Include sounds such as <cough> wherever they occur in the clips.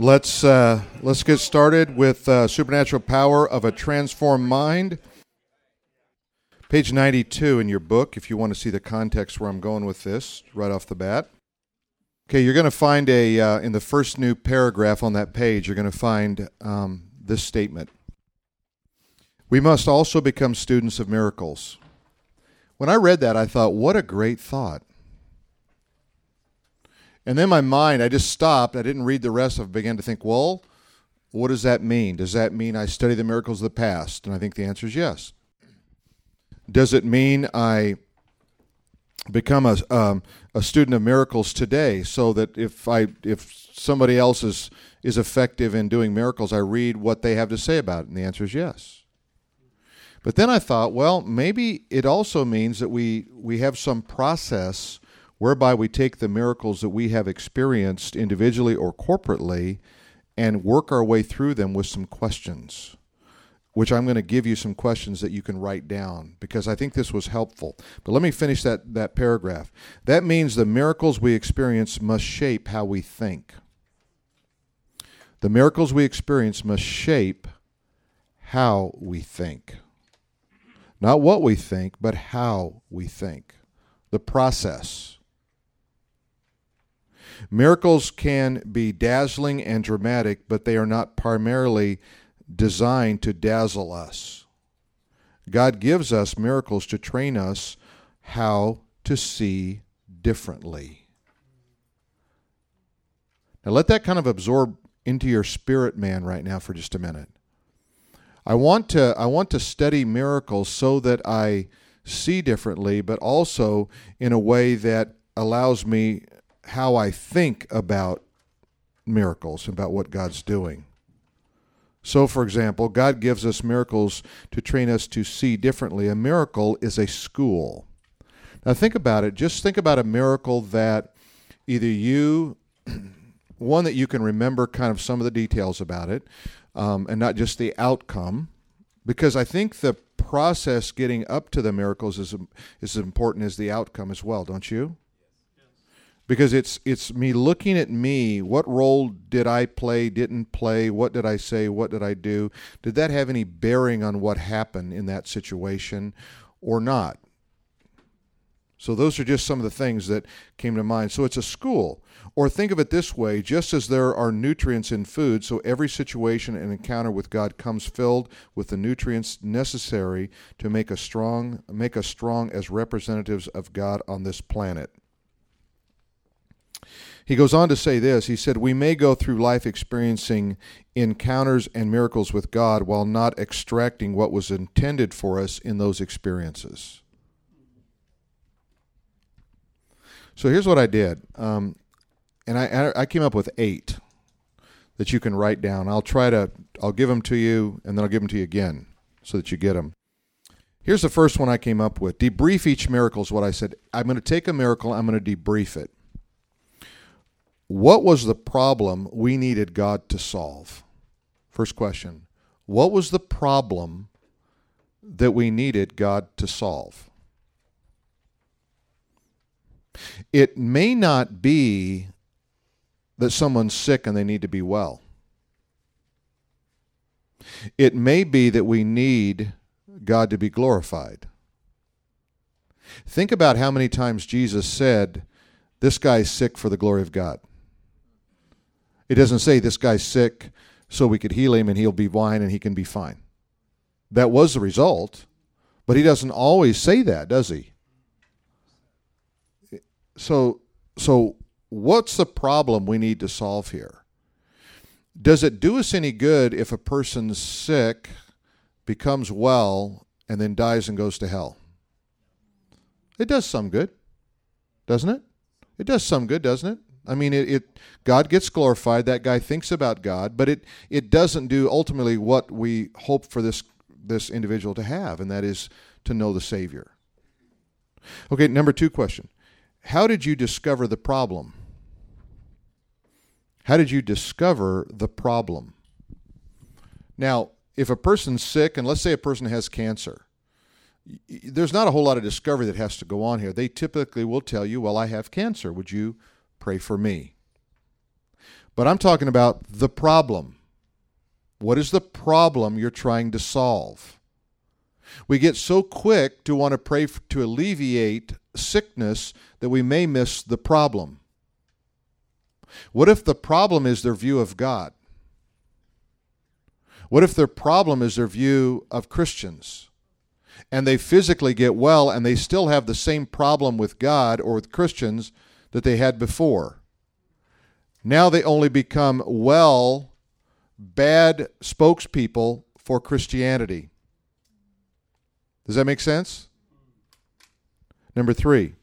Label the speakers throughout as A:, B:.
A: Let's uh, let's get started with uh, supernatural power of a transformed mind. Page ninety-two in your book, if you want to see the context where I'm going with this right off the bat. Okay, you're going to find a uh, in the first new paragraph on that page. You're going to find um, this statement: We must also become students of miracles. When I read that, I thought, what a great thought. And then my mind, I just stopped. I didn't read the rest it. began to think, well, what does that mean? Does that mean I study the miracles of the past? And I think the answer is yes. Does it mean I become a, um, a student of miracles today so that if I if somebody else is is effective in doing miracles, I read what they have to say about it? And the answer is yes. But then I thought, well, maybe it also means that we we have some process whereby we take the miracles that we have experienced individually or corporately and work our way through them with some questions, which I'm going to give you some questions that you can write down because I think this was helpful. But let me finish that, that paragraph. That means the miracles we experience must shape how we think. The miracles we experience must shape how we think. Not what we think, but how we think. The process. Miracles can be dazzling and dramatic, but they are not primarily designed to dazzle us. God gives us miracles to train us how to see differently. Now, let that kind of absorb into your spirit man right now for just a minute. I want to I want to study miracles so that I see differently, but also in a way that allows me how I think about miracles, about what God's doing. So, for example, God gives us miracles to train us to see differently. A miracle is a school. Now, think about it. Just think about a miracle that either you, <clears throat> one that you can remember kind of some of the details about it, um, and not just the outcome, because I think the process getting up to the miracles is, is as important as the outcome as well, don't you? Because it's it's me looking at me what role did i play didn't play what did i say what did i do? Did that have any bearing on what happened in that situation or not? So those are just some of the things that came to mind. So it's a school. Or think of it this way just as there are nutrients in food so every situation and encounter with god comes filled with the nutrients necessary to make us strong make us strong as representatives of god on this planet he goes on to say this He said, We may go through life experiencing encounters and miracles with God while not extracting what was intended for us in those experiences. So here's what I did. Um, and I, I came up with eight that you can write down. I'll try to, I'll give them to you and then I'll give them to you again so that you get them. Here's the first one I came up with. Debrief each miracle is what I said. I'm going to take a miracle, I'm going to debrief it. What was the problem we needed God to solve? First question. What was the problem that we needed God to solve? It may not be that someone's sick and they need to be well. It may be that we need God to be glorified. Think about how many times Jesus said, This guy's sick for the glory of God. It doesn't say this guy's sick so we could heal him and he'll be fine and he can be fine. That was the result, but he doesn't always say that, does he? So so what's the problem we need to solve here? Does it do us any good if a person's sick, becomes well, and then dies and goes to hell? It does some good, doesn't it? It does some good, doesn't it? I mean, it, it, God gets glorified. That guy thinks about God, but it it doesn't do ultimately what we hope for this this individual to have, and that is to know the Savior. Okay, number two question: How did you discover the problem? How did you discover the problem? Now, if a person's sick, and let's say a person has cancer, there's not a whole lot of discovery that has to go on here. They typically will tell you, "Well, I have cancer. Would you?" Pray for me. But I'm talking about the problem. What is the problem you're trying to solve? We get so quick to want to pray f- to alleviate sickness that we may miss the problem. What if the problem is their view of God? What if their problem is their view of Christians? And they physically get well and they still have the same problem with God or with Christians that they had before. Now they only become well, bad spokespeople for Christianity. Does that make sense? Number three,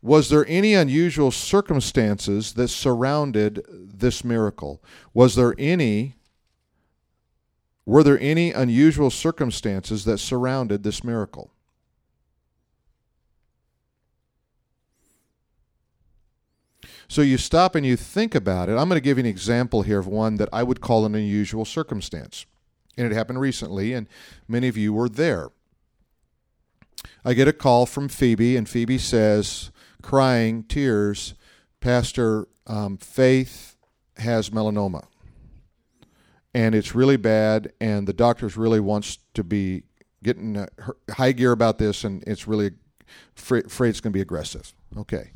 A: was there any unusual circumstances that surrounded this miracle? Was there any were there any unusual circumstances that surrounded this miracle? So you stop and you think about it. I'm going to give you an example here of one that I would call an unusual circumstance. And it happened recently, and many of you were there. I get a call from Phoebe, and Phoebe says, crying, tears, Pastor, um, Faith has melanoma. And it's really bad, and the doctors really wants to be getting uh, high gear about this, and it's really afraid it's going to be aggressive. Okay.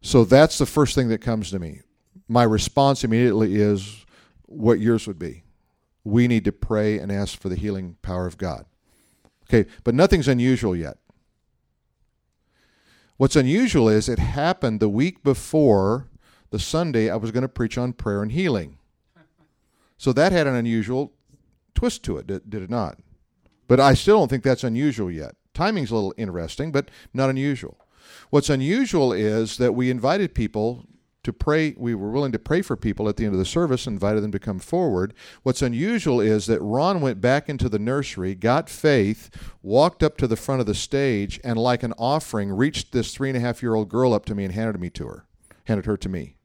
A: So that's the first thing that comes to me. My response immediately is what yours would be. We need to pray and ask for the healing power of God. Okay, but nothing's unusual yet. What's unusual is it happened the week before the Sunday I was going to preach on prayer and healing. So that had an unusual twist to it, did, it not? But I still don't think that's unusual yet. Timing's a little interesting, but not unusual. What's unusual is that we invited people to pray. We were willing to pray for people at the end of the service, invited them to come forward. What's unusual is that Ron went back into the nursery, got faith, walked up to the front of the stage, and like an offering, reached this three and a half year old girl up to me and handed me to her, handed her to me.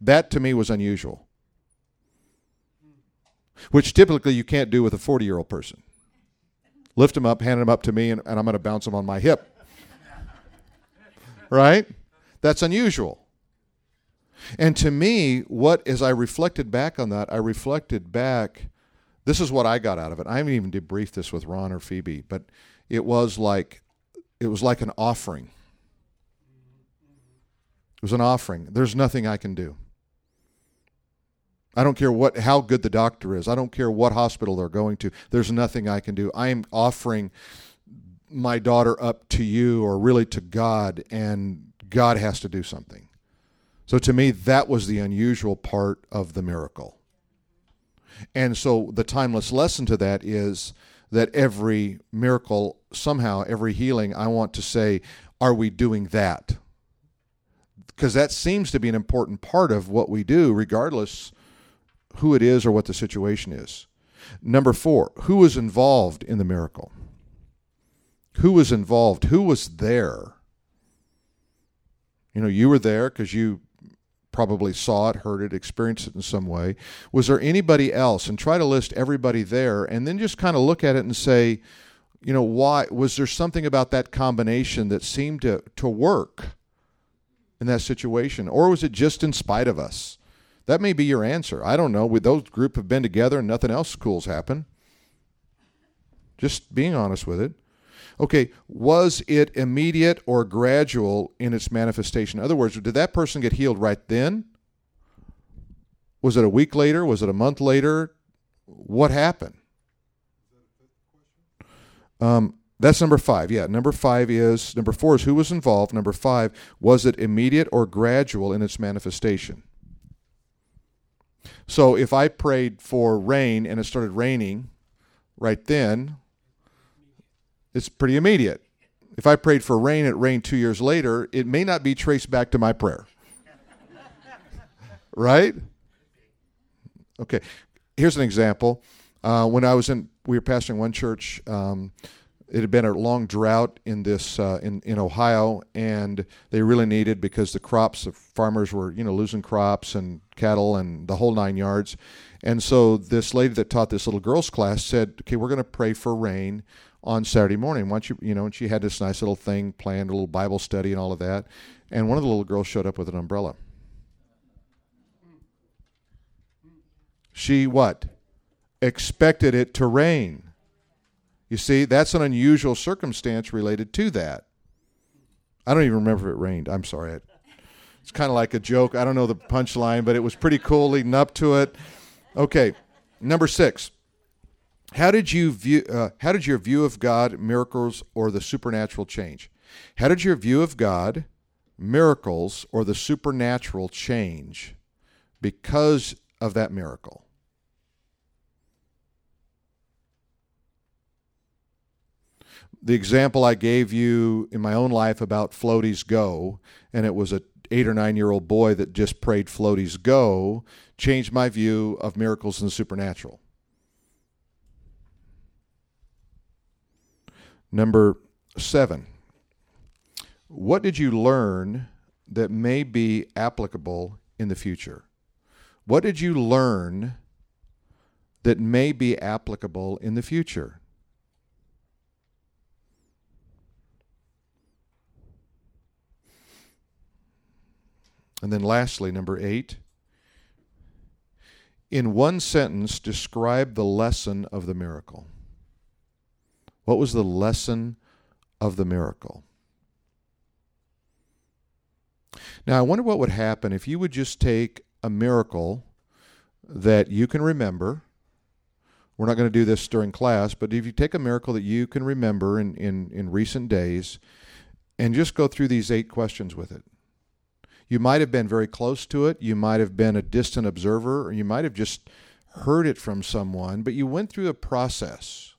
A: That to me was unusual, which typically you can't do with a 40 year old person. Lift him up, hand him up to me, and, and I'm going to bounce him on my hip. Right? That's unusual. And to me, what as I reflected back on that, I reflected back. This is what I got out of it. I haven't even debriefed this with Ron or Phoebe, but it was like it was like an offering. It was an offering. There's nothing I can do. I don't care what how good the doctor is. I don't care what hospital they're going to. There's nothing I can do. I am offering my daughter up to you or really to God and God has to do something. So to me, that was the unusual part of the miracle. And so the timeless lesson to that is that every miracle, somehow, every healing, I want to say, are we doing that? Because that seems to be an important part of what we do, regardless who it is or what the situation is. Number four, who was involved in the miracle? Who was involved? Who was there? You know, you were there because you probably saw it, heard it, experienced it in some way. Was there anybody else? And try to list everybody there and then just kind of look at it and say, you know, why was there something about that combination that seemed to, to work in that situation? Or was it just in spite of us? That may be your answer. I don't know. We, those group have been together and nothing else cool's happened. Just being honest with it. Okay, was it immediate or gradual in its manifestation? In other words, did that person get healed right then? Was it a week later? Was it a month later? What happened? Um, that's number five. Yeah, number five is number four is who was involved. Number five, was it immediate or gradual in its manifestation? So if I prayed for rain and it started raining right then, it's pretty immediate. If I prayed for rain, it rained two years later, it may not be traced back to my prayer. right? Okay. Here's an example. Uh, when I was in, we were pastoring one church. Um, it had been a long drought in this uh, in in Ohio, and they really needed because the crops, the farmers were you know losing crops and cattle and the whole nine yards. And so this lady that taught this little girls class said, "Okay, we're going to pray for rain on Saturday morning. Once you you know, and she had this nice little thing planned, a little Bible study and all of that. And one of the little girls showed up with an umbrella. She what? Expected it to rain. You see, that's an unusual circumstance related to that. I don't even remember if it rained. I'm sorry. It's kind of like a joke. I don't know the punchline, but it was pretty cool leading up to it. Okay, number six. How did you view? Uh, how did your view of God, miracles, or the supernatural change? How did your view of God, miracles, or the supernatural change because of that miracle? The example I gave you in my own life about floaties go, and it was a eight or nine year old boy that just prayed floaties go, changed my view of miracles and the supernatural. Number seven, what did you learn that may be applicable in the future? What did you learn that may be applicable in the future? And then lastly, number eight, in one sentence, describe the lesson of the miracle. What was the lesson of the miracle? Now, I wonder what would happen if you would just take a miracle that you can remember. We're not going to do this during class, but if you take a miracle that you can remember in, in, in recent days and just go through these eight questions with it. You might have been very close to it, you might have been a distant observer, or you might have just heard it from someone, but you went through a process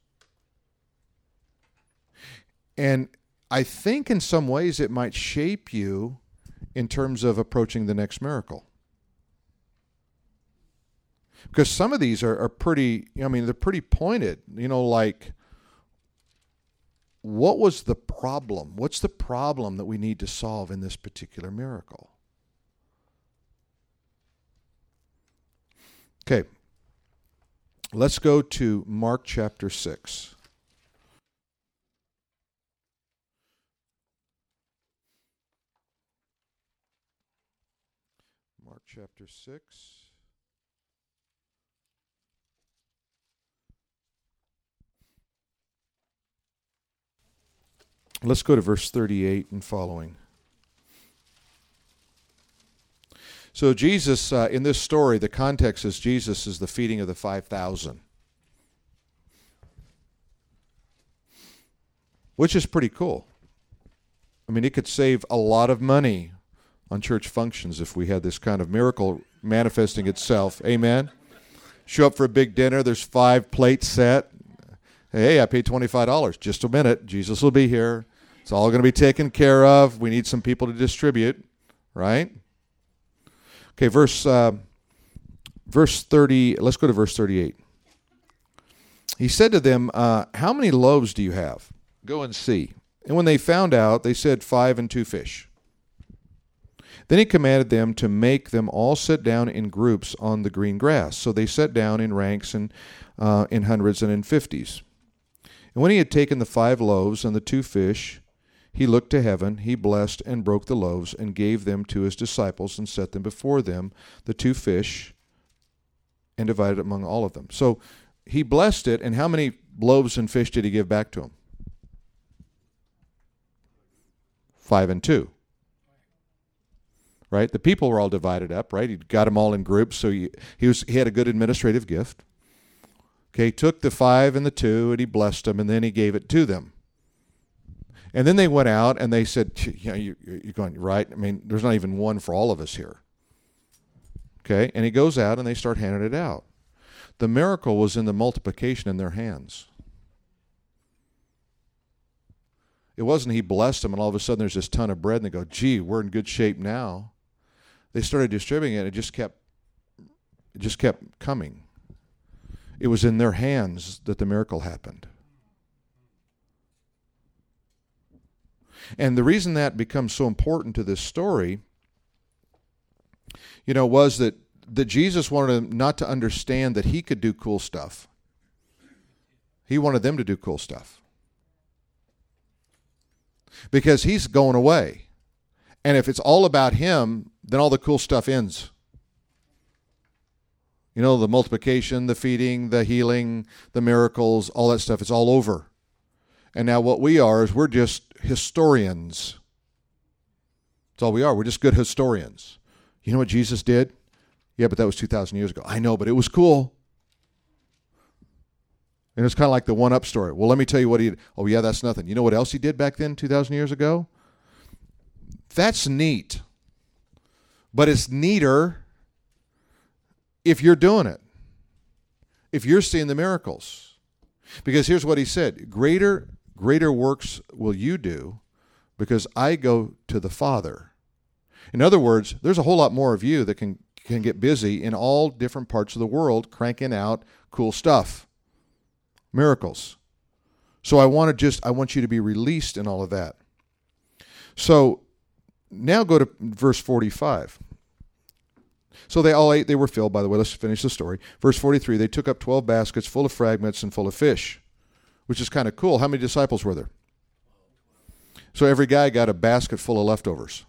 A: and I think in some ways it might shape you in terms of approaching the next miracle. Because some of these are, are pretty, I mean, they're pretty pointed, you know, like, what was the problem? What's the problem that we need to solve in this particular miracle? Okay, let's go to Mark chapter 6. Chapter 6. Let's go to verse 38 and following. So, Jesus, uh, in this story, the context is Jesus is the feeding of the 5,000. Which is pretty cool. I mean, it could save a lot of money on church functions if we had this kind of miracle manifesting itself. Amen. Show up for a big dinner, there's five plates set. Hey, I paid $25. Just a minute. Jesus will be here. It's all going to be taken care of. We need some people to distribute, right? Okay, verse uh, verse 30. Let's go to verse 38. He said to them, uh, How many loaves do you have? Go and see. And when they found out, they said, Five and two fish. Then he commanded them to make them all sit down in groups on the green grass. So they sat down in ranks and uh, in hundreds and in fifties. And when he had taken the five loaves and the two fish, he looked to heaven, he blessed and broke the loaves, and gave them to his disciples, and set them before them, the two fish, and divided among all of them. So he blessed it, and how many loaves and fish did he give back to them? Five and two right? The people were all divided up, right? He got them all in groups, so he, he was he had a good administrative gift. Okay, he took the five and the two, and he blessed them, and then he gave it to them. And then they went out and they said, "You know, you, you're going right. I mean, there's not even one for all of us here." Okay, and he goes out and they start handing it out. The miracle was in the multiplication in their hands. It wasn't he blessed them and all of a sudden there's this ton of bread and they go, gee, we're in good shape now they started distributing it. It just kept, it just kept coming. It was in their hands that the miracle happened. And the reason that becomes so important to this story, you know, was that that Jesus wanted them not to understand that he could do cool stuff. He wanted them to do cool stuff. Because he's going away. And if it's all about him, then all the cool stuff ends. You know, the multiplication, the feeding, the healing, the miracles, all that stuff. It's all over. And now what we are is we're just historians. That's all we are. We're just good historians. You know what Jesus did? Yeah, but that was 2,000 years ago. I know, but it was cool. And it's kind of like the one up story. Well, let me tell you what he did. Oh, yeah, that's nothing. You know what else he did back then, 2,000 years ago? That's neat. But it's neater if you're doing it, if you're seeing the miracles. Because here's what he said Greater, greater works will you do because I go to the Father. In other words, there's a whole lot more of you that can, can get busy in all different parts of the world cranking out cool stuff miracles. So I want to just I want you to be released in all of that. So now go to verse 45. So they all ate, they were filled, by the way. Let's finish the story. Verse 43 they took up 12 baskets full of fragments and full of fish, which is kind of cool. How many disciples were there? So every guy got a basket full of leftovers.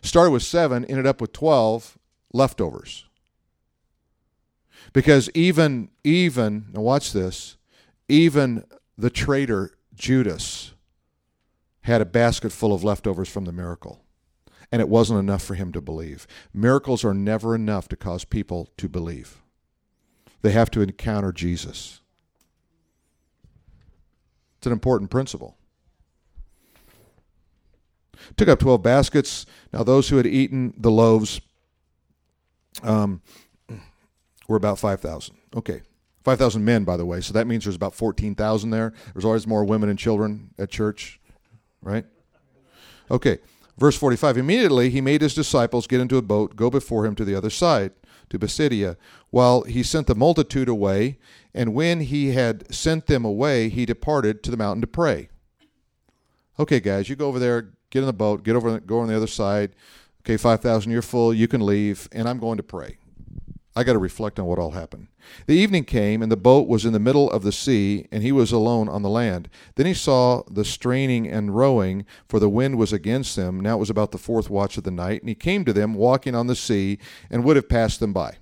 A: Started with seven, ended up with 12 leftovers. Because even, even, now watch this, even the traitor Judas had a basket full of leftovers from the miracle. And it wasn't enough for him to believe. Miracles are never enough to cause people to believe, they have to encounter Jesus. It's an important principle. Took up 12 baskets. Now, those who had eaten the loaves um, were about 5,000. Okay. 5,000 men, by the way. So that means there's about 14,000 there. There's always more women and children at church, right? Okay. Verse 45 Immediately he made his disciples get into a boat, go before him to the other side, to Bethsaida, while he sent the multitude away. And when he had sent them away, he departed to the mountain to pray. Okay, guys, you go over there, get in the boat, get over, go on the other side. Okay, 5,000, you're full, you can leave, and I'm going to pray. I got to reflect on what all happened. The evening came, and the boat was in the middle of the sea, and he was alone on the land. Then he saw the straining and rowing, for the wind was against them. Now it was about the fourth watch of the night, and he came to them walking on the sea, and would have passed them by.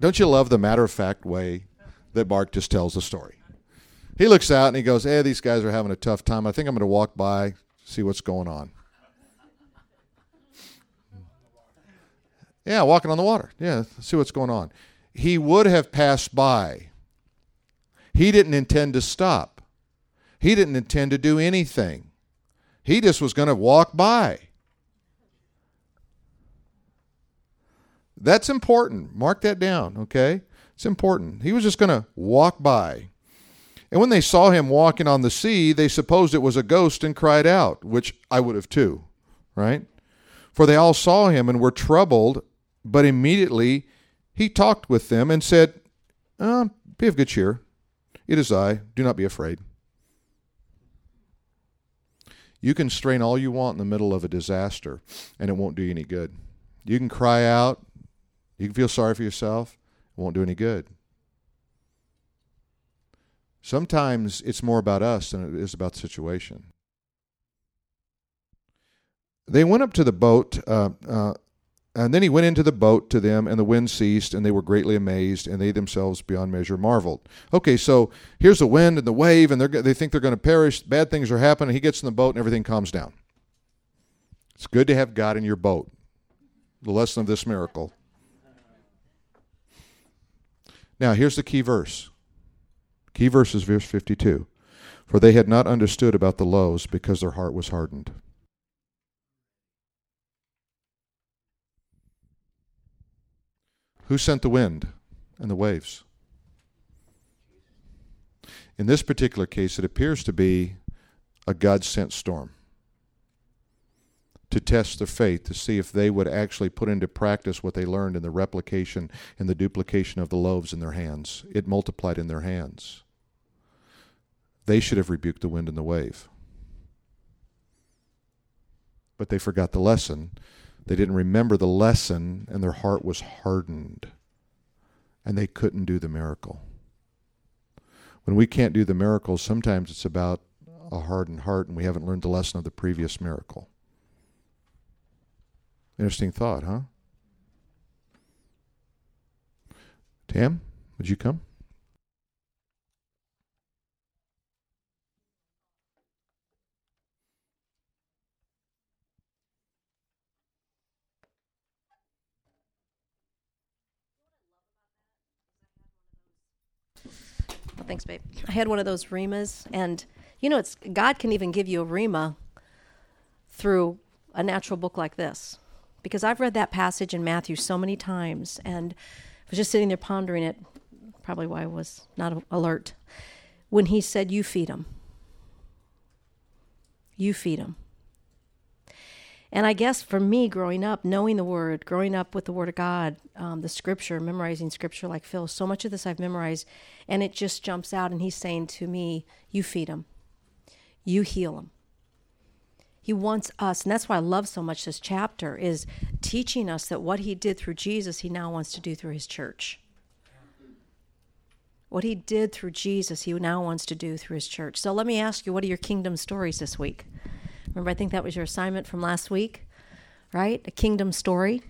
A: Don't you love the matter of fact way that Mark just tells the story? He looks out and he goes, Hey, these guys are having a tough time. I think I'm going to walk by, see what's going on. Yeah, walking on the water. Yeah, see what's going on. He would have passed by. He didn't intend to stop. He didn't intend to do anything. He just was going to walk by. That's important. Mark that down, okay? It's important. He was just going to walk by. And when they saw him walking on the sea, they supposed it was a ghost and cried out, which I would have too, right? For they all saw him and were troubled but immediately he talked with them and said, uh, Be of good cheer. It is I. Do not be afraid. You can strain all you want in the middle of a disaster, and it won't do you any good. You can cry out. You can feel sorry for yourself. It won't do any good. Sometimes it's more about us than it is about the situation. They went up to the boat. Uh, uh, and then he went into the boat to them, and the wind ceased, and they were greatly amazed, and they themselves beyond measure marveled. Okay, so here's the wind and the wave, and they think they're going to perish. Bad things are happening. He gets in the boat, and everything calms down. It's good to have God in your boat. The lesson of this miracle. Now, here's the key verse. Key verse is verse 52. For they had not understood about the loaves because their heart was hardened. Who sent the wind and the waves? In this particular case, it appears to be a God sent storm to test their faith, to see if they would actually put into practice what they learned in the replication and the duplication of the loaves in their hands. It multiplied in their hands. They should have rebuked the wind and the wave. But they forgot the lesson they didn't remember the lesson, and their heart was hardened, and they couldn't do the miracle. When we can't do the miracle, sometimes it's about a hardened heart, and we haven't learned the lesson of the previous miracle. Interesting thought, huh? Tam, would you come?
B: Thanks, babe. I had one of those rhemas, and you know, it's God can even give you a rhema through a natural book like this, because I've read that passage in Matthew so many times, and I was just sitting there pondering it. Probably why I was not alert when He said, "You feed them. You feed them." And I guess for me, growing up, knowing the Word, growing up with the Word of God, um, the Scripture, memorizing Scripture like Phil, so much of this I've memorized, and it just jumps out, and He's saying to me, You feed them, you heal them. He wants us, and that's why I love so much this chapter, is teaching us that what He did through Jesus, He now wants to do through His church. What He did through Jesus, He now wants to do through His church. So let me ask you, what are your kingdom stories this week? Remember, I think that was your assignment from last week, right? A kingdom story.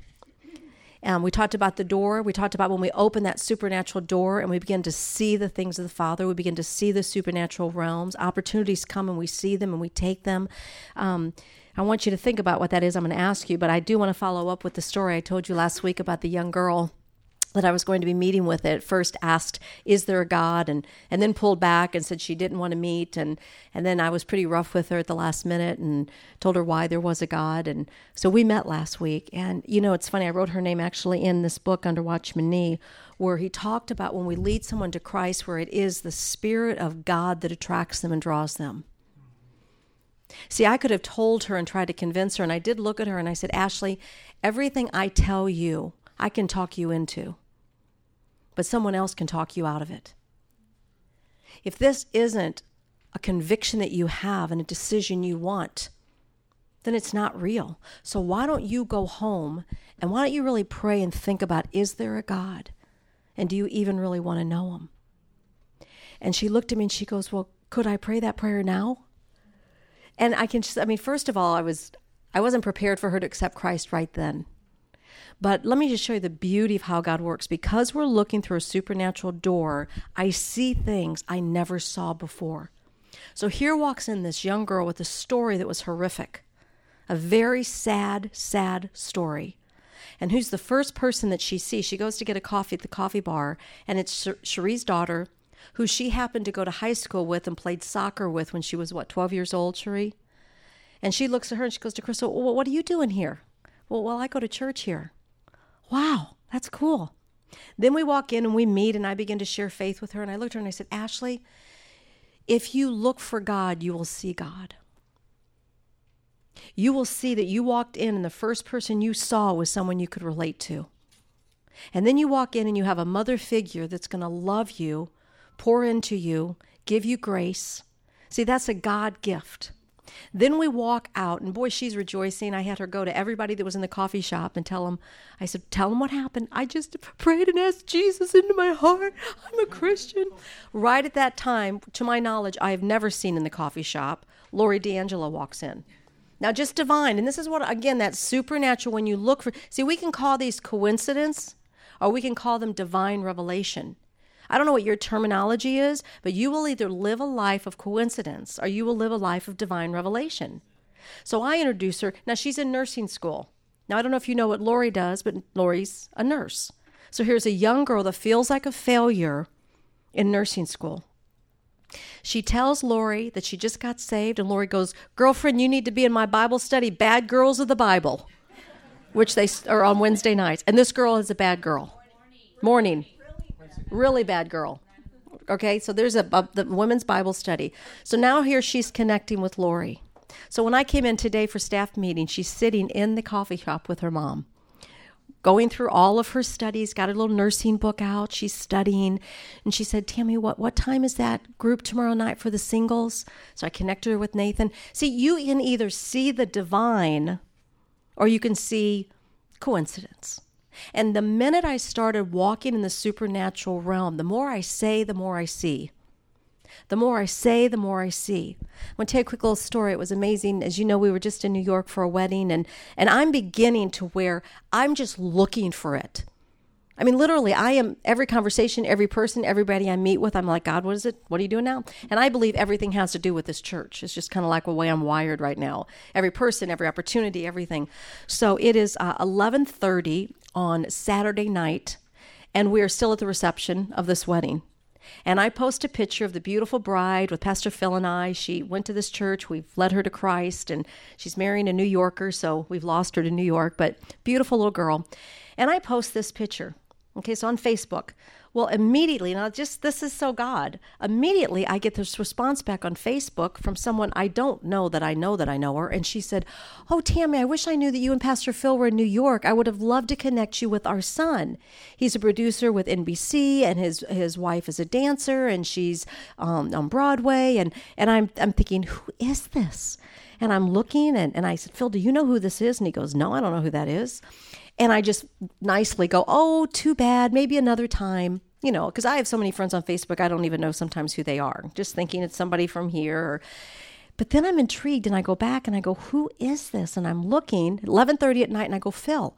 B: Um, we talked about the door. We talked about when we open that supernatural door and we begin to see the things of the Father, we begin to see the supernatural realms. Opportunities come and we see them and we take them. Um, I want you to think about what that is. I'm going to ask you, but I do want to follow up with the story I told you last week about the young girl that I was going to be meeting with at first asked, "Is there a God?" and and then pulled back and said she didn't want to meet, and and then I was pretty rough with her at the last minute and told her why there was a God, and so we met last week. And you know, it's funny. I wrote her name actually in this book under Watchman Nee, where he talked about when we lead someone to Christ, where it is the Spirit of God that attracts them and draws them. See, I could have told her and tried to convince her, and I did look at her and I said, Ashley, everything I tell you, I can talk you into but someone else can talk you out of it. If this isn't a conviction that you have and a decision you want, then it's not real. So why don't you go home and why don't you really pray and think about is there a God? And do you even really want to know him? And she looked at me and she goes, "Well, could I pray that prayer now?" And I can just I mean, first of all, I was I wasn't prepared for her to accept Christ right then. But let me just show you the beauty of how God works. Because we're looking through a supernatural door, I see things I never saw before. So here walks in this young girl with a story that was horrific, a very sad, sad story. And who's the first person that she sees? She goes to get a coffee at the coffee bar, and it's Cherie's daughter, who she happened to go to high school with and played soccer with when she was, what, 12 years old, Cherie? And she looks at her and she goes to Crystal, well, What are you doing here? Well, well, I go to church here wow, that's cool. Then we walk in and we meet, and I begin to share faith with her. And I looked at her and I said, Ashley, if you look for God, you will see God. You will see that you walked in, and the first person you saw was someone you could relate to. And then you walk in and you have a mother figure that's going to love you, pour into you, give you grace. See, that's a God gift. Then we walk out, and boy, she's rejoicing. I had her go to everybody that was in the coffee shop and tell them, I said, Tell them what happened. I just prayed and asked Jesus into my heart. I'm a Christian. Right at that time, to my knowledge, I have never seen in the coffee shop, Lori D'Angelo walks in. Now, just divine, and this is what, again, that's supernatural when you look for. See, we can call these coincidence or we can call them divine revelation. I don't know what your terminology is, but you will either live a life of coincidence or you will live a life of divine revelation. So I introduce her. Now she's in nursing school. Now I don't know if you know what Lori does, but Lori's a nurse. So here's a young girl that feels like a failure in nursing school. She tells Lori that she just got saved, and Lori goes, Girlfriend, you need to be in my Bible study, Bad Girls of the Bible, which they are on Wednesday nights. And this girl is a bad girl. Morning really bad girl. Okay, so there's a, a the women's Bible study. So now here she's connecting with Lori. So when I came in today for staff meeting, she's sitting in the coffee shop with her mom, going through all of her studies, got a little nursing book out. She's studying. And she said, Tammy, what, what time is that group tomorrow night for the singles? So I connected her with Nathan. See, you can either see the divine or you can see coincidence. And the minute I started walking in the supernatural realm, the more I say, the more I see. The more I say, the more I see. I'm going to tell you a quick little story. It was amazing. As you know, we were just in New York for a wedding, and, and I'm beginning to where I'm just looking for it. I mean, literally, I am every conversation, every person, everybody I meet with, I'm like, God, what is it? What are you doing now? And I believe everything has to do with this church. It's just kind of like the way I'm wired right now. Every person, every opportunity, everything. So it is uh, 11:30 on Saturday night, and we are still at the reception of this wedding. And I post a picture of the beautiful bride with Pastor Phil and I. She went to this church. We've led her to Christ, and she's marrying a New Yorker, so we've lost her to New York, but beautiful little girl. And I post this picture. Okay, so on Facebook. Well, immediately, now just this is so God. Immediately, I get this response back on Facebook from someone I don't know that I know that I know her. And she said, Oh, Tammy, I wish I knew that you and Pastor Phil were in New York. I would have loved to connect you with our son. He's a producer with NBC, and his, his wife is a dancer, and she's um, on Broadway. And, and I'm, I'm thinking, Who is this? And I'm looking, and, and I said, Phil, do you know who this is? And he goes, No, I don't know who that is. And I just nicely go, oh, too bad, maybe another time. You know, because I have so many friends on Facebook, I don't even know sometimes who they are. Just thinking it's somebody from here. Or, but then I'm intrigued, and I go back and I go, who is this? And I'm looking, 11:30 at night, and I go, Phil.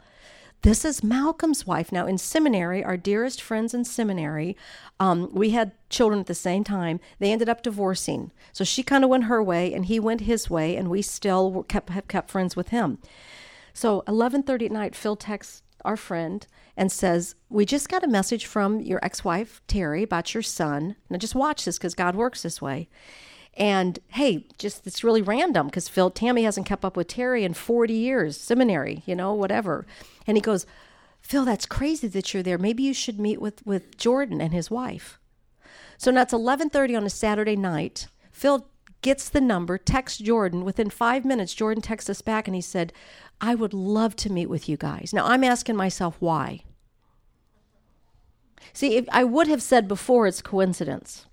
B: This is Malcolm's wife. Now, in seminary, our dearest friends in seminary, um, we had children at the same time. They ended up divorcing. So she kind of went her way, and he went his way, and we still kept, have kept friends with him. So 11:30 at night, Phil texts our friend and says, "We just got a message from your ex-wife Terry about your son. Now just watch this because God works this way." And hey, just it's really random because Phil Tammy hasn't kept up with Terry in 40 years, seminary, you know, whatever. And he goes, "Phil, that's crazy that you're there. Maybe you should meet with with Jordan and his wife." So now it's 11:30 on a Saturday night. Phil gets the number, texts Jordan. Within five minutes, Jordan texts us back and he said, I would love to meet with you guys. Now, I'm asking myself why. See, I would have said before it's coincidence.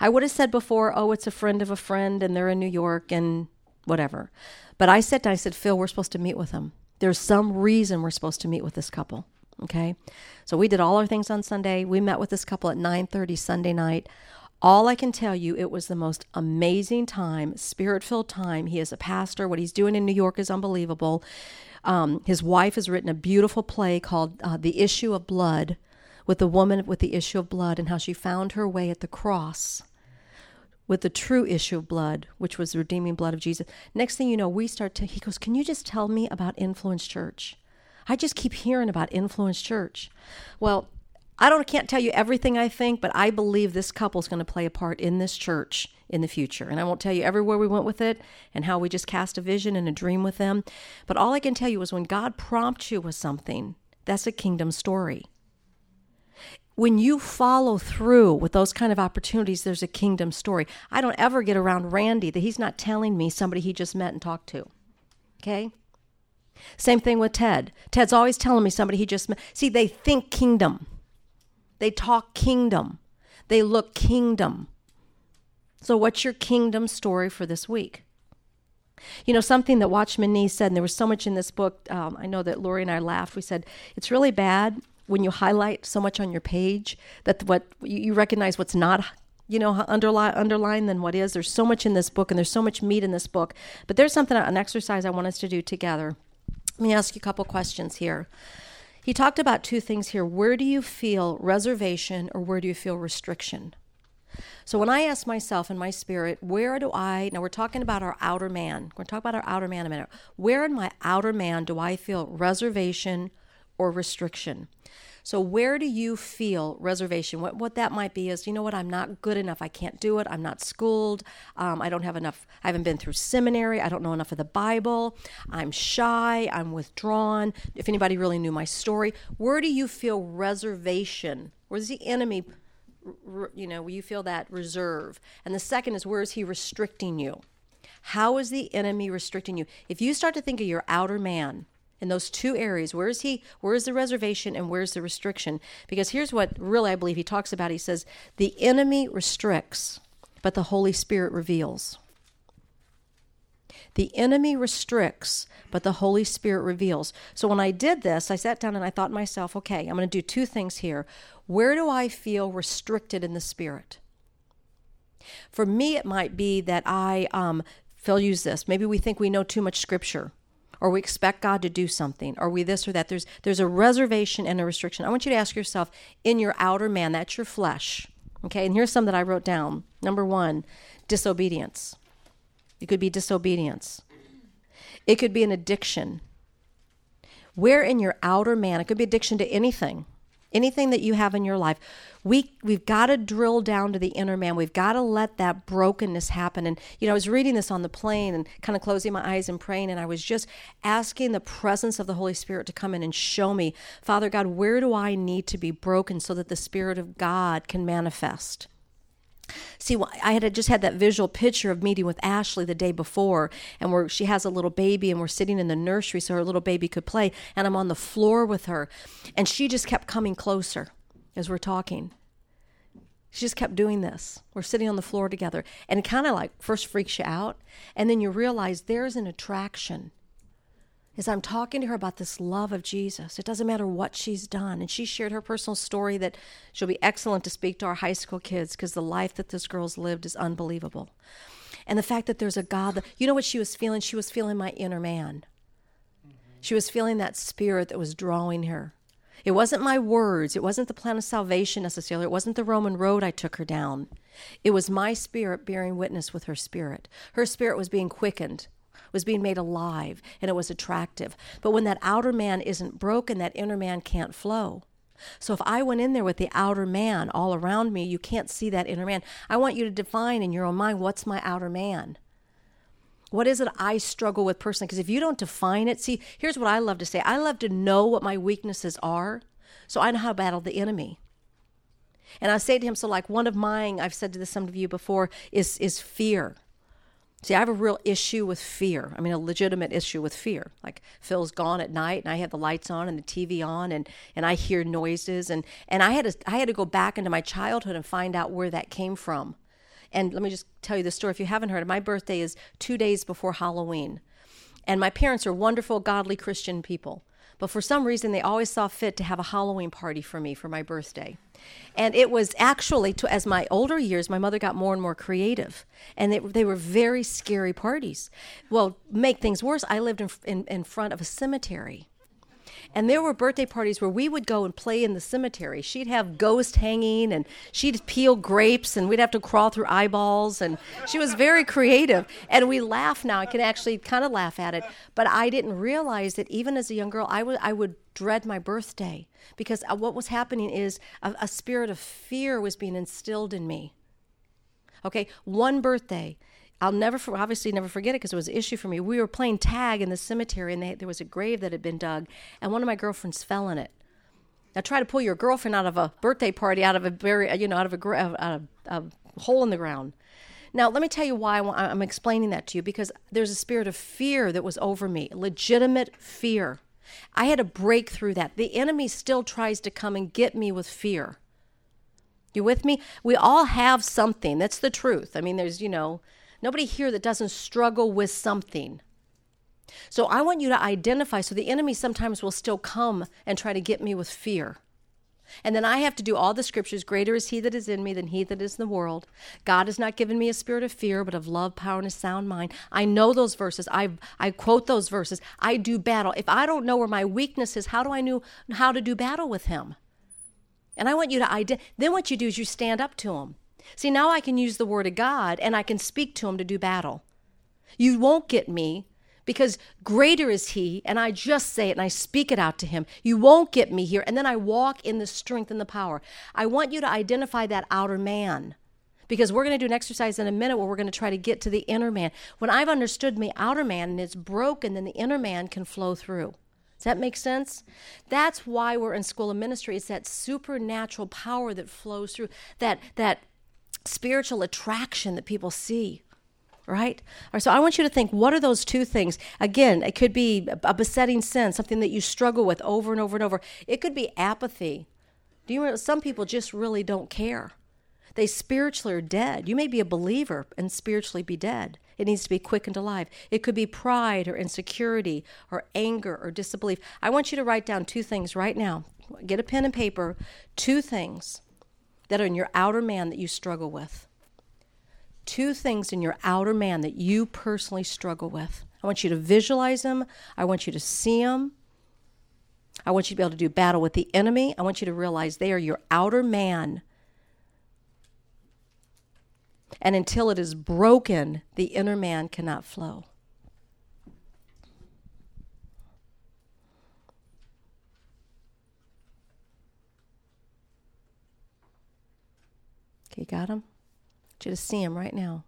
B: I would have said before, oh, it's a friend of a friend and they're in New York and whatever. But I said, I said, Phil, we're supposed to meet with them. There's some reason we're supposed to meet with this couple. Okay. So we did all our things on Sunday. We met with this couple at 9:30 Sunday night. All I can tell you, it was the most amazing time, spirit filled time. He is a pastor. What he's doing in New York is unbelievable. Um, his wife has written a beautiful play called uh, The Issue of Blood with the woman with the issue of blood and how she found her way at the cross with the true issue of blood, which was the redeeming blood of Jesus. Next thing you know, we start to, he goes, Can you just tell me about Influence Church? I just keep hearing about Influence Church. Well, I don't can't tell you everything I think, but I believe this couple is going to play a part in this church in the future. And I won't tell you everywhere we went with it and how we just cast a vision and a dream with them. But all I can tell you is when God prompts you with something, that's a kingdom story. When you follow through with those kind of opportunities, there's a kingdom story. I don't ever get around Randy that he's not telling me somebody he just met and talked to. Okay? Same thing with Ted. Ted's always telling me somebody he just met. See, they think kingdom. They talk kingdom. They look kingdom. So, what's your kingdom story for this week? You know, something that Watchman Nee said, and there was so much in this book. Um, I know that Lori and I laughed. We said, it's really bad when you highlight so much on your page that what you recognize what's not you know underline underline than what is there's so much in this book and there's so much meat in this book but there's something an exercise i want us to do together let me ask you a couple questions here he talked about two things here. Where do you feel reservation or where do you feel restriction? So when I ask myself in my spirit, where do I, now we're talking about our outer man. We're going to talk about our outer man a minute. Where in my outer man do I feel reservation or restriction? So, where do you feel reservation? What, what that might be is, you know what, I'm not good enough. I can't do it. I'm not schooled. Um, I don't have enough. I haven't been through seminary. I don't know enough of the Bible. I'm shy. I'm withdrawn. If anybody really knew my story, where do you feel reservation? Where's the enemy? You know, you feel that reserve. And the second is, where is he restricting you? How is the enemy restricting you? If you start to think of your outer man, in those two areas where is he where is the reservation and where's the restriction because here's what really i believe he talks about he says the enemy restricts but the holy spirit reveals the enemy restricts, but the Holy Spirit reveals. So when I did this, I sat down and I thought to myself, okay, I'm going to do two things here. Where do I feel restricted in the Spirit? For me, it might be that I, um, Phil use this. Maybe we think we know too much scripture or we expect God to do something, or we this or that. There's there's a reservation and a restriction. I want you to ask yourself in your outer man, that's your flesh. Okay, and here's some that I wrote down. Number one, disobedience. It could be disobedience. It could be an addiction. Where in your outer man, it could be addiction to anything anything that you have in your life we we've got to drill down to the inner man. We've got to let that brokenness happen. And you know i was reading this on the plane and kind of closing my eyes and praying and i was just asking the presence of the holy spirit to come in and show me father god where do i need to be broken so that the spirit of god can manifest See, I had just had that visual picture of meeting with Ashley the day before, and where she has a little baby, and we're sitting in the nursery so her little baby could play, and I'm on the floor with her, and she just kept coming closer as we're talking. She just kept doing this. We're sitting on the floor together, and it kind of like first freaks you out, and then you realize there's an attraction is I'm talking to her about this love of Jesus. It doesn't matter what she's done. And she shared her personal story that she'll be excellent to speak to our high school kids because the life that this girl's lived is unbelievable. And the fact that there's a God that, you know what she was feeling? She was feeling my inner man. She was feeling that spirit that was drawing her. It wasn't my words. It wasn't the plan of salvation necessarily. It wasn't the Roman road I took her down. It was my spirit bearing witness with her spirit. Her spirit was being quickened was being made alive and it was attractive. But when that outer man isn't broken, that inner man can't flow. So if I went in there with the outer man all around me, you can't see that inner man. I want you to define in your own mind what's my outer man? What is it I struggle with personally? Because if you don't define it, see, here's what I love to say I love to know what my weaknesses are so I know how to battle the enemy. And I say to him, so like one of mine, I've said to this some of you before, is is fear. See, I have a real issue with fear. I mean, a legitimate issue with fear. Like Phil's gone at night, and I have the lights on and the TV on, and, and I hear noises, and, and I had to I had to go back into my childhood and find out where that came from. And let me just tell you the story. If you haven't heard it, my birthday is two days before Halloween, and my parents are wonderful, godly Christian people. But for some reason, they always saw fit to have a Halloween party for me for my birthday. And it was actually, to, as my older years, my mother got more and more creative. And they, were very scary parties. Well, make things worse, I lived in, in, in front of a cemetery. And there were birthday parties where we would go and play in the cemetery. She'd have ghosts hanging and she'd peel grapes and we'd have to crawl through eyeballs. And she was very creative. And we laugh now. I can actually kind of laugh at it. But I didn't realize that even as a young girl, I would, I would dread my birthday because uh, what was happening is a, a spirit of fear was being instilled in me. Okay, one birthday, I'll never, for, obviously, never forget it because it was an issue for me. We were playing tag in the cemetery, and they, there was a grave that had been dug, and one of my girlfriends fell in it. Now, try to pull your girlfriend out of a birthday party, out of a very, you know, out of a, out of a, hole in the ground. Now, let me tell you why I'm explaining that to you because there's a spirit of fear that was over me, legitimate fear. I had to break through that. The enemy still tries to come and get me with fear. You with me? We all have something. That's the truth. I mean, there's, you know, nobody here that doesn't struggle with something. So I want you to identify. So the enemy sometimes will still come and try to get me with fear. And then I have to do all the scriptures. Greater is he that is in me than he that is in the world. God has not given me a spirit of fear, but of love, power, and a sound mind. I know those verses. I I quote those verses. I do battle. If I don't know where my weakness is, how do I know how to do battle with him? And I want you to identify. Then what you do is you stand up to him. See, now I can use the word of God and I can speak to him to do battle. You won't get me because greater is he and i just say it and i speak it out to him you won't get me here and then i walk in the strength and the power i want you to identify that outer man because we're going to do an exercise in a minute where we're going to try to get to the inner man when i've understood my outer man and it's broken then the inner man can flow through does that make sense? That's why we're in school of ministry. It's that supernatural power that flows through, that that spiritual attraction that people see right? All right, so I want you to think what are those two things? Again, it could be a besetting sin, something that you struggle with over and over and over. It could be apathy. Do you remember some people just really don't care? They spiritually are dead. You may be a believer and spiritually be dead. It needs to be quickened alive. It could be pride or insecurity or anger or disbelief. I want you to write down two things right now. Get a pen and paper. Two things that are in your outer man that you struggle with. two things in your outer man that you personally struggle with. I want you to visualize them. I want you to see them. I want you to be able to do battle with the enemy. I want you to realize they are your outer man. And until it is broken, the inner man cannot flow. Okay, got him? I want you to see him right now.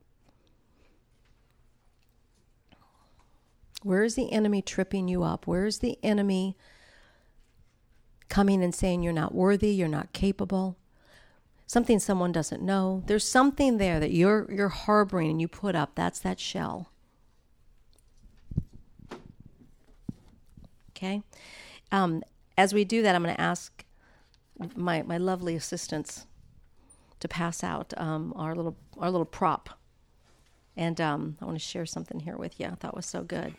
B: Where is the enemy tripping you up? Where is the enemy coming and saying you're not worthy, you're not capable? Something someone doesn't know. There's something there that you're you're harboring and you put up. That's that shell. Okay? Um, as we do that, I'm going to ask my, my lovely assistants to pass out um, our little our little prop. And um, I want to share something here with you. I thought was so good.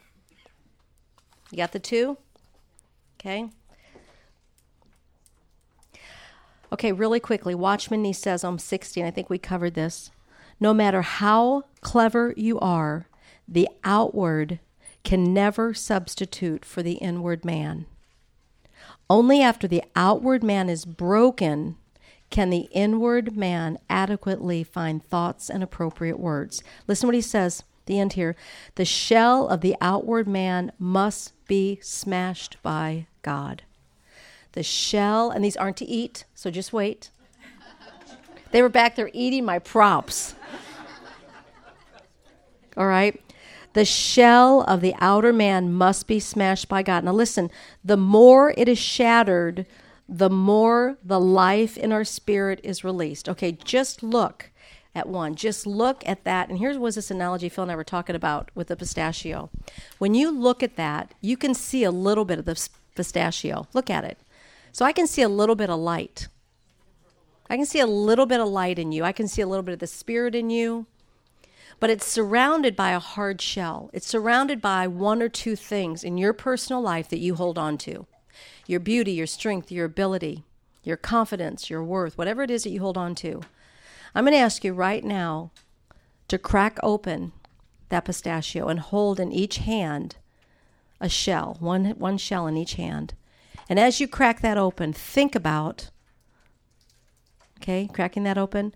B: You got the two? Okay. Okay, really quickly. Watchman Nee says I'm 60, and I think we covered this. No matter how clever you are, the outward can never substitute for the inward man. Only after the outward man is broken can the inward man adequately find thoughts and appropriate words. Listen what he says, the end here. The shell of the outward man must be smashed by God. The shell, and these aren't to eat, so just wait. They were back there eating my props. All right? The shell of the outer man must be smashed by God. Now, listen, the more it is shattered, the more the life in our spirit is released. Okay, just look at one. Just look at that. And here was this analogy Phil and I were talking about with the pistachio. When you look at that, you can see a little bit of the pistachio. Look at it. So I can see a little bit of light. I can see a little bit of light in you. I can see a little bit of the spirit in you but it's surrounded by a hard shell. It's surrounded by one or two things in your personal life that you hold on to your beauty, your strength, your ability, your confidence, your worth, whatever it is that you hold on to. I'm going to ask you right now to crack open that pistachio and hold in each hand a shell, one, one shell in each hand. And as you crack that open, think about, okay, cracking that open,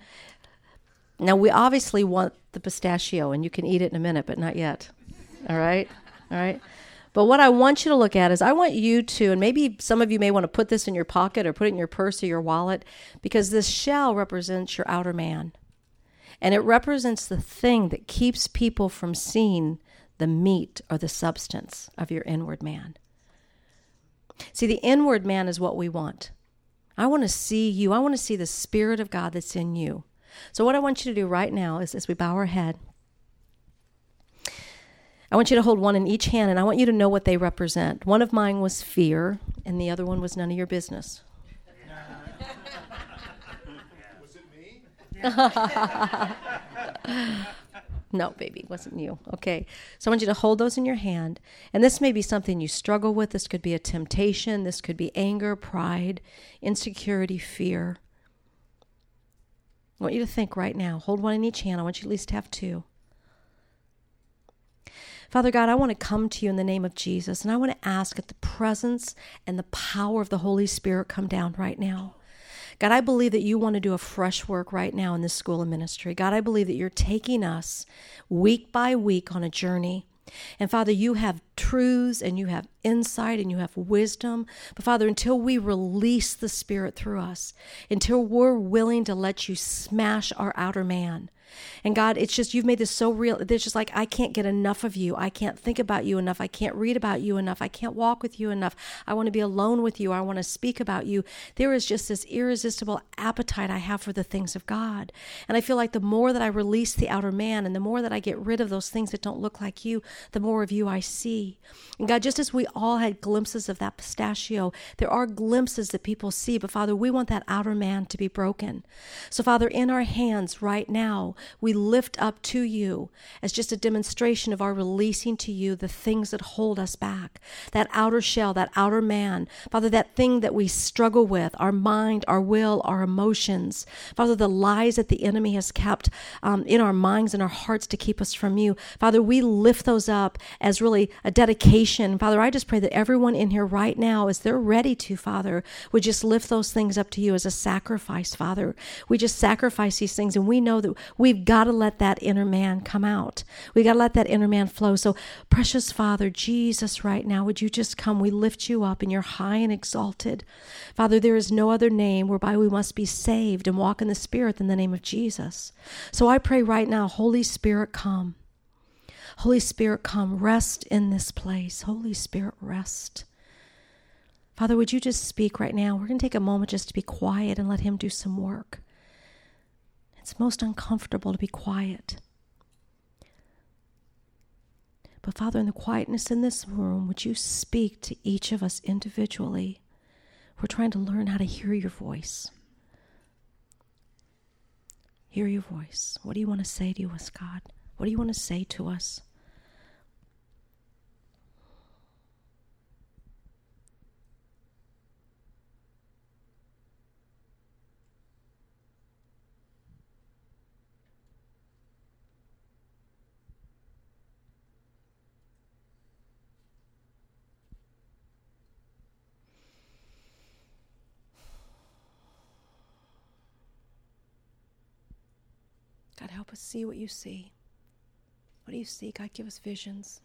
B: now, we obviously want the pistachio, and you can eat it in a minute, but not yet. All right? All right? But what I want you to look at is I want you to, and maybe some of you may want to put this in your pocket or put it in your purse or your wallet, because this shell represents your outer man. And it represents the thing that keeps people from seeing the meat or the substance of your inward man. See, the inward man is what we want. I want to see you. I want to see the Spirit of God that's in you. So, what I want you to do right now is as we bow our head, I want you to hold one in each hand and I want you to know what they represent. One of mine was fear, and the other one was none of your business.
A: Was it me?
B: no, baby, wasn't you. Okay. So I want you to hold those in your hand. And this may be something you struggle with. This could be a temptation. This could be anger, pride, insecurity, fear. I want you to think right now. Hold one in each hand. I want you at least to have two. Father God, I want to come to you in the name of Jesus, and I want to ask that the presence and the power of the Holy Spirit come down right now. God, I believe that you want to do a fresh work right now in this school of ministry. God, I believe that you're taking us week by week on a journey. And Father, you have truths and you have insight and you have wisdom. But Father, until we release the Spirit through us, until we're willing to let you smash our outer man, and God, it's just, you've made this so real. It's just like, I can't get enough of you. I can't think about you enough. I can't read about you enough. I can't walk with you enough. I want to be alone with you. I want to speak about you. There is just this irresistible appetite I have for the things of God. And I feel like the more that I release the outer man and the more that I get rid of those things that don't look like you, the more of you I see. And God, just as we all had glimpses of that pistachio, there are glimpses that people see. But Father, we want that outer man to be broken. So, Father, in our hands right now, we lift up to you as just a demonstration of our releasing to you the things that hold us back. That outer shell, that outer man. Father, that thing that we struggle with, our mind, our will, our emotions. Father, the lies that the enemy has kept um, in our minds and our hearts to keep us from you. Father, we lift those up as really a dedication. Father, I just pray that everyone in here right now, as they're ready to, Father, would just lift those things up to you as a sacrifice, Father. We just sacrifice these things, and we know that we've got to let that inner man come out. We've got to let that inner man flow. So, precious Father, Jesus, right now, would you just come? We lift you up, and you're high and exalted. Father, there is no other name whereby we must be saved and walk in the Spirit than the name of Jesus. So, I pray right now, Holy Spirit, come. Holy Spirit, come. Rest in this place. Holy Spirit, rest. Father, would you just speak right now? We're going to take a moment just to be quiet and let Him do some work. It's most uncomfortable to be quiet. But Father, in the quietness in this room, would you speak to each of us individually? We're trying to learn how to hear your voice. Hear your voice. What do you want to say to us, God? What do you want to say to us? God, help us see what you see. What do you see? God, give us visions.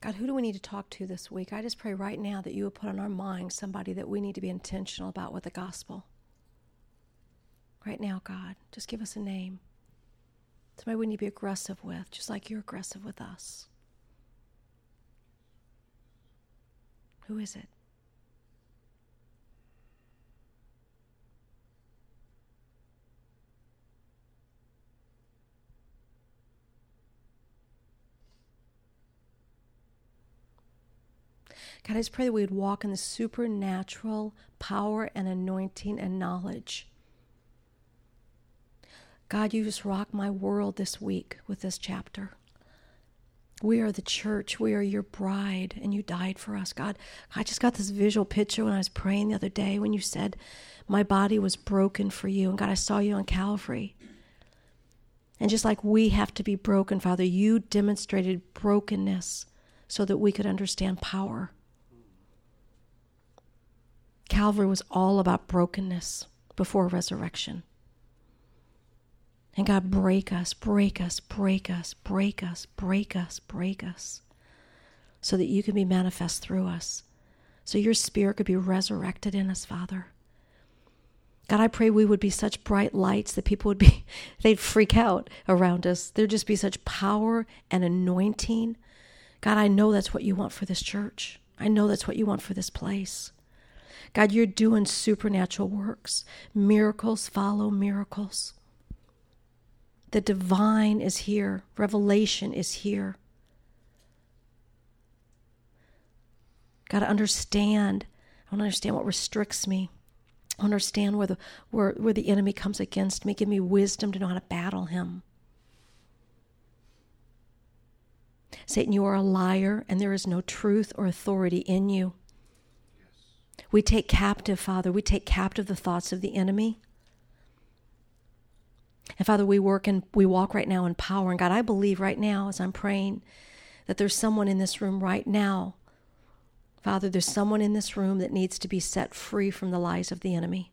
B: God, who do we need to talk to this week? I just pray right now that you would put on our minds somebody that we need to be intentional about with the gospel. Right now, God, just give us a name. Somebody we need to be aggressive with, just like you're aggressive with us. Who is it? God, I just pray that we would walk in the supernatural power and anointing and knowledge. God, you just rock my world this week with this chapter. We are the church. We are your bride, and you died for us. God, I just got this visual picture when I was praying the other day when you said, My body was broken for you. And God, I saw you on Calvary. And just like we have to be broken, Father, you demonstrated brokenness so that we could understand power. Calvary was all about brokenness before resurrection. And God, break us, break us, break us, break us, break us, break us, so that you can be manifest through us, so your spirit could be resurrected in us, Father. God, I pray we would be such bright lights that people would be, <laughs> they'd freak out around us. There'd just be such power and anointing. God, I know that's what you want for this church. I know that's what you want for this place. God, you're doing supernatural works. Miracles follow miracles. The divine is here, revelation is here. Got to understand. I want to understand what restricts me. I understand where the where, where the enemy comes against me. Give me wisdom to know how to battle him. Satan, you are a liar, and there is no truth or authority in you. Yes. We take captive, Father, we take captive the thoughts of the enemy. And Father, we work and we walk right now in power. And God, I believe right now as I'm praying that there's someone in this room right now. Father, there's someone in this room that needs to be set free from the lies of the enemy.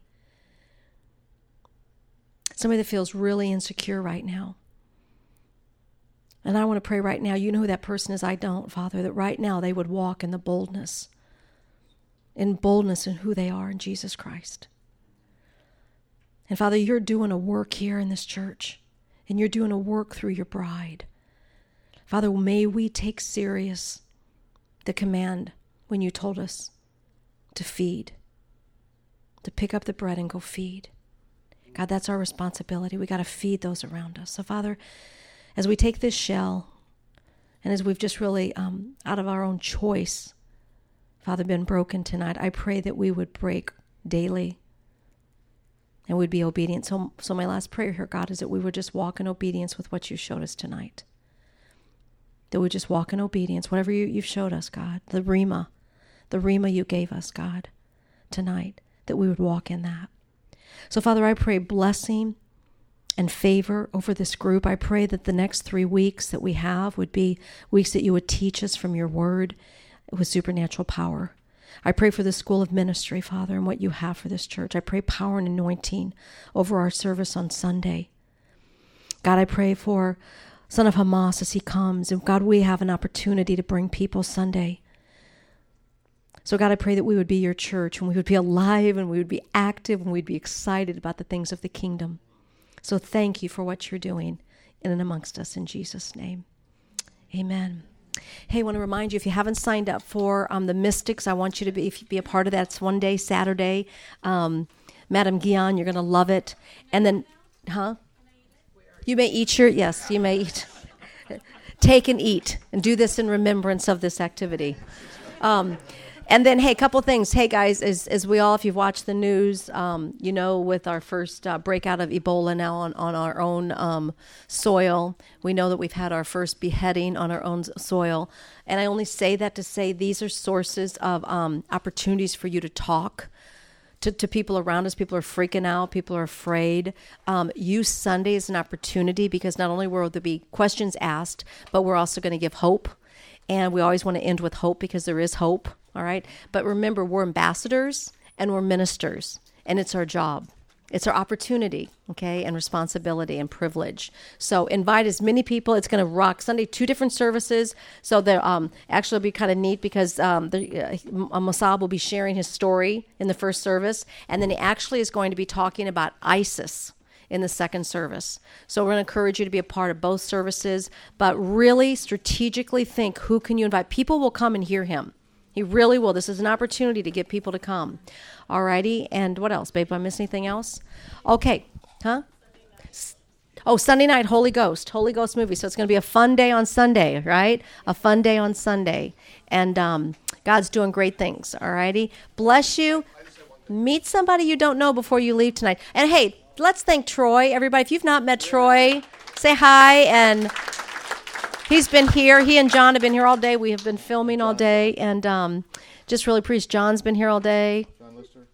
B: Somebody that feels really insecure right now. And I want to pray right now, you know who that person is, I don't, Father, that right now they would walk in the boldness in boldness in who they are in Jesus Christ. And Father, you're doing a work here in this church, and you're doing a work through your bride. Father, may we take serious the command when you told us to feed, to pick up the bread and go feed. God, that's our responsibility. We got to feed those around us. So, Father, as we take this shell, and as we've just really, um, out of our own choice, Father, been broken tonight. I pray that we would break daily and we'd be obedient. So, so my last prayer here, God, is that we would just walk in obedience with what you showed us tonight. That we just walk in obedience, whatever you, you've showed us, God, the Rhema, the Rhema you gave us, God, tonight, that we would walk in that. So, Father, I pray blessing and favor over this group. I pray that the next three weeks that we have would be weeks that you would teach us from your word with supernatural power. I pray for the school of ministry, Father, and what you have for this church. I pray power and anointing over our service on Sunday. God, I pray for Son of Hamas as he comes. And God, we have an opportunity to bring people Sunday. So, God, I pray that we would be your church and we would be alive and we would be active and we'd be excited about the things of the kingdom. So, thank you for what you're doing in and amongst us in Jesus' name. Amen. Hey, I want to remind you if you haven't signed up for um, the Mystics, I want you to be you be a part of that. It's one day Saturday. Um, Madame Guyon, you're going to love it. And then, huh? You may eat your yes. You may eat. <laughs> Take and eat, and do this in remembrance of this activity. Um, and then, hey, a couple things. Hey, guys, as, as we all, if you've watched the news, um, you know, with our first uh, breakout of Ebola now on, on our own um, soil, we know that we've had our first beheading on our own soil. And I only say that to say these are sources of um, opportunities for you to talk. To, to people around us, people are freaking out, people are afraid. Um, use Sunday as an opportunity because not only will there be questions asked, but we're also going to give hope. And we always want to end with hope because there is hope all right? But remember, we're ambassadors and we're ministers, and it's our job. It's our opportunity, okay, and responsibility and privilege. So invite as many people. It's going to rock Sunday. Two different services. So there, um, actually, will be kind of neat because um, the, uh, will be sharing his story in the first service, and then he actually is going to be talking about ISIS in the second service. So we're going to encourage you to be a part of both services, but really strategically think who can you invite. People will come and hear him. He really will. This is an opportunity to get people to come. Alrighty. And what else, babe? I miss anything else? Okay. Huh? Oh, Sunday night, Holy Ghost, Holy Ghost movie. So it's going to be a fun day on Sunday, right? A fun day on Sunday. And um, God's doing great things. Alrighty. Bless you. Meet somebody you don't know before you leave tonight. And hey, let's thank Troy, everybody. If you've not met Troy, say hi and he's been here. He and John have been here all day. We have been filming all day, and um, just really appreciate John's been here all day. John Lister.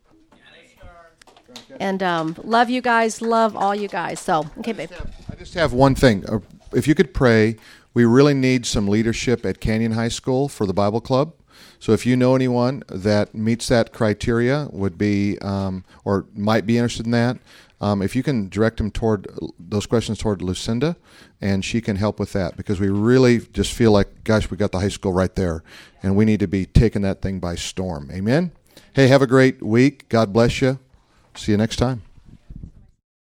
B: And um, love you guys. Love all you guys. So, okay, babe.
A: I just have one thing. Uh, if you could pray, we really need some leadership at Canyon High School for the Bible Club. So if you know anyone that meets that criteria, would be um, or might be interested in that, um, if you can direct them toward those questions toward Lucinda, and she can help with that because we really just feel like, gosh, we got the high school right there, and we need to be taking that thing by storm. Amen. Hey, have a great week. God bless you. See you next time.